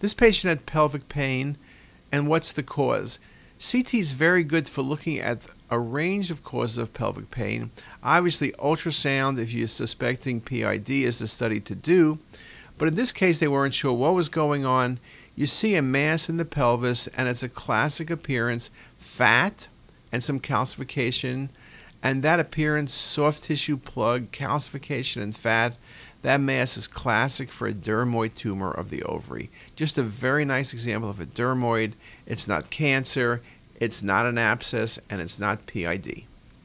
This patient had pelvic pain, and what's the cause? CT is very good for looking at a range of causes of pelvic pain. Obviously, ultrasound, if you're suspecting PID, is the study to do. But in this case, they weren't sure what was going on. You see a mass in the pelvis, and it's a classic appearance fat and some calcification. And that appearance, soft tissue plug, calcification, and fat, that mass is classic for a dermoid tumor of the ovary. Just a very nice example of a dermoid. It's not cancer, it's not an abscess, and it's not PID.